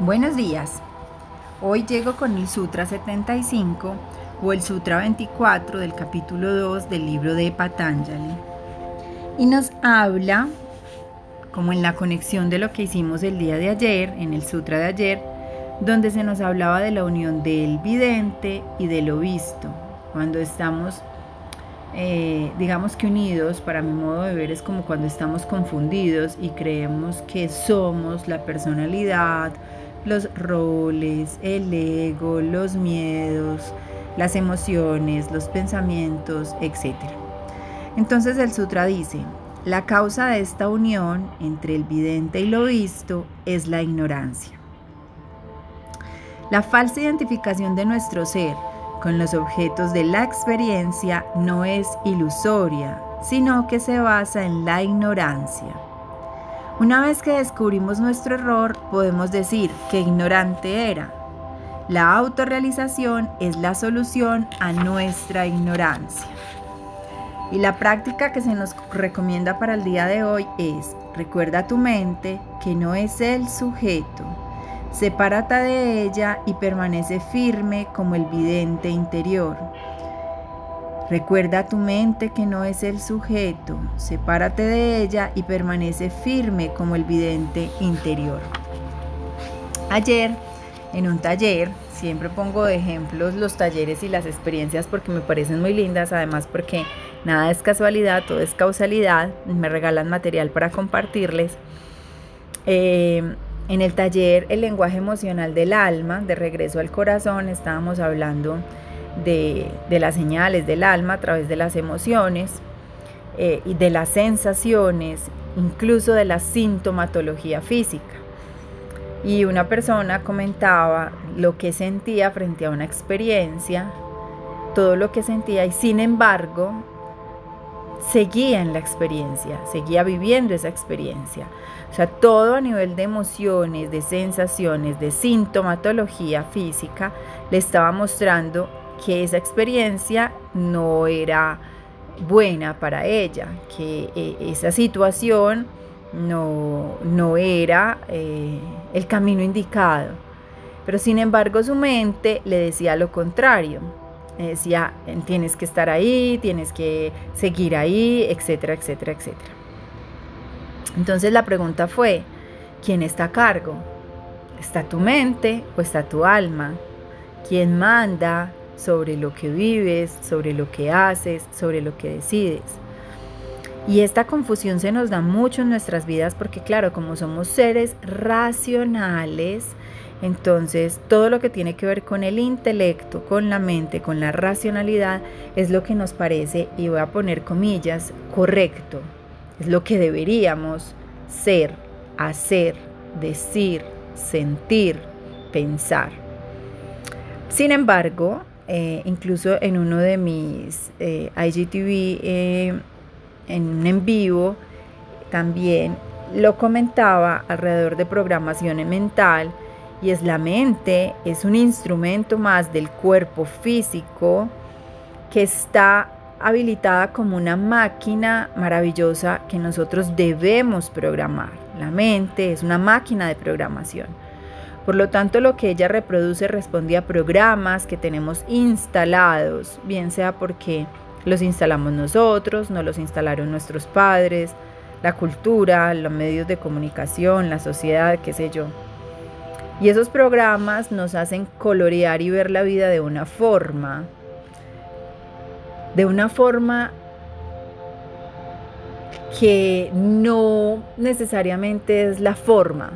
Buenos días. Hoy llego con el Sutra 75 o el Sutra 24 del capítulo 2 del libro de Patanjali. Y nos habla, como en la conexión de lo que hicimos el día de ayer, en el Sutra de ayer, donde se nos hablaba de la unión del vidente y de lo visto. Cuando estamos, eh, digamos que unidos, para mi modo de ver, es como cuando estamos confundidos y creemos que somos la personalidad, los roles, el ego, los miedos, las emociones, los pensamientos, etc. Entonces el sutra dice, la causa de esta unión entre el vidente y lo visto es la ignorancia. La falsa identificación de nuestro ser con los objetos de la experiencia no es ilusoria, sino que se basa en la ignorancia. Una vez que descubrimos nuestro error, podemos decir que ignorante era. La autorrealización es la solución a nuestra ignorancia. Y la práctica que se nos recomienda para el día de hoy es, recuerda tu mente que no es el sujeto. Sepárate de ella y permanece firme como el vidente interior. Recuerda a tu mente que no es el sujeto, sepárate de ella y permanece firme como el vidente interior. Ayer, en un taller, siempre pongo de ejemplos los talleres y las experiencias porque me parecen muy lindas, además porque nada es casualidad, todo es causalidad, me regalan material para compartirles. Eh, en el taller El lenguaje emocional del alma, de regreso al corazón, estábamos hablando de, las señales del alma a través de las emociones eh, y de las sensaciones, incluso de la sintomatología física. Y una persona comentaba lo que sentía frente a una experiencia, todo lo que sentía y sin embargo seguía en la experiencia, seguía viviendo esa experiencia. O sea, todo a nivel de emociones, de sensaciones, de sintomatología física, le estaba mostrando que esa experiencia no era buena para ella, que eh, esa situación no, no era eh, el camino indicado. Pero sin embargo su mente le decía lo contrario. Le decía, tienes que estar ahí, tienes que seguir ahí, etcétera, etcétera, etcétera. Entonces la pregunta fue, ¿quién está a cargo? ¿Está tu mente o está tu alma? ¿Quién manda? Sobre lo que vives, sobre lo que haces, sobre lo que decides. Y esta confusión se nos da mucho en nuestras vidas porque claro, como somos seres racionales, entonces todo lo que tiene que ver con el intelecto, con la mente, con la racionalidad, es lo que nos parece, y voy a poner comillas, correcto. Es lo que deberíamos ser, hacer, decir, sentir, pensar. Sin embargo, eh, incluso en uno de mis eh, IGTV eh, en un en vivo también lo comentaba alrededor de programación mental y es la mente, es un instrumento más del cuerpo físico que está habilitada como una máquina maravillosa que nosotros debemos programar. La mente es una máquina de programación. Por lo tanto, lo que ella reproduce responde a programas que tenemos instalados, bien sea porque los instalamos nosotros, no los instalaron nuestros padres, la cultura, los medios de comunicación, la sociedad, qué sé yo. Y esos programas nos hacen colorear y ver la vida de una forma, de una forma que no necesariamente es la forma,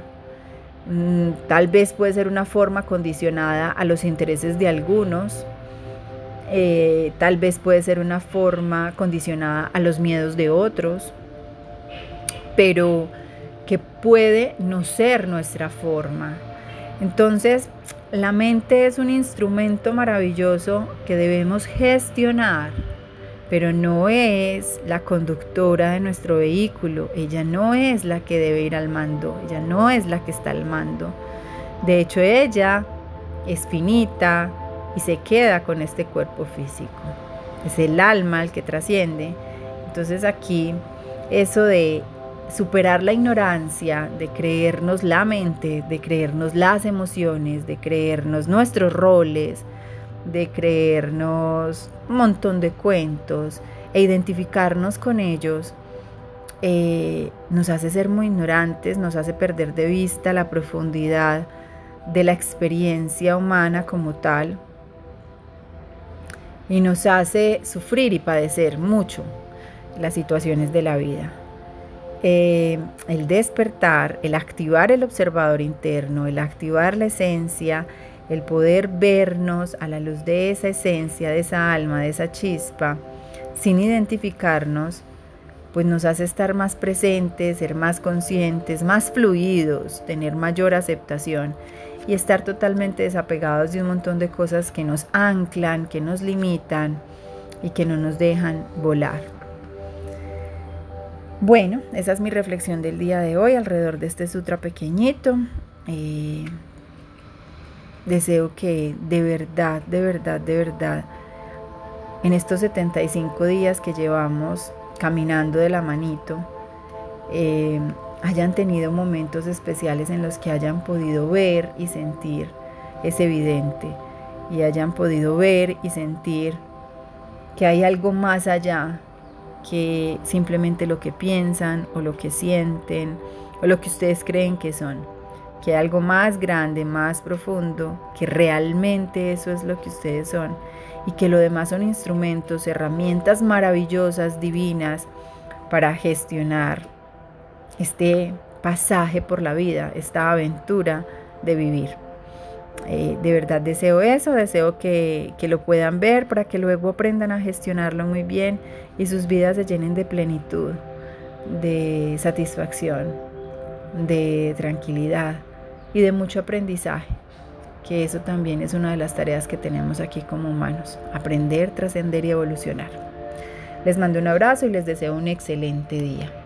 tal vez puede ser una forma condicionada a los intereses de algunos, eh, tal vez puede ser una forma condicionada a los miedos de otros, pero que puede no ser nuestra forma. Entonces, la mente es un instrumento maravilloso que debemos gestionar pero no es la conductora de nuestro vehículo, ella no es la que debe ir al mando, ella no es la que está al mando. De hecho, ella es finita y se queda con este cuerpo físico. Es el alma el que trasciende. Entonces aquí eso de superar la ignorancia, de creernos la mente, de creernos las emociones, de creernos nuestros roles, de creernos un montón de cuentos e identificarnos con ellos, eh, nos hace ser muy ignorantes, nos hace perder de vista la profundidad de la experiencia humana como tal y nos hace sufrir y padecer mucho las situaciones de la vida. Eh, el despertar, el activar el observador interno, el activar la esencia, el poder vernos a la luz de esa esencia, de esa alma, de esa chispa, sin identificarnos, pues nos hace estar más presentes, ser más conscientes, más fluidos, tener mayor aceptación y estar totalmente desapegados de un montón de cosas que nos anclan, que nos limitan y que no nos dejan volar. Bueno, esa es mi reflexión del día de hoy alrededor de este sutra pequeñito. Eh, deseo que de verdad, de verdad, de verdad, en estos 75 días que llevamos caminando de la manito, eh, hayan tenido momentos especiales en los que hayan podido ver y sentir ese evidente y hayan podido ver y sentir que hay algo más allá que simplemente lo que piensan o lo que sienten o lo que ustedes creen que son, que hay algo más grande, más profundo, que realmente eso es lo que ustedes son y que lo demás son instrumentos, herramientas maravillosas, divinas para gestionar este pasaje por la vida, esta aventura de vivir. Eh, de verdad deseo eso, deseo que, que, lo puedan ver para que luego aprendan a gestionarlo muy bien y sus vidas se llenen de plenitud, de satisfacción, de tranquilidad y de mucho aprendizaje, que eso también es una de las tareas que tenemos aquí como humanos, aprender, trascender y evolucionar. Les mando un abrazo y les deseo un excelente día.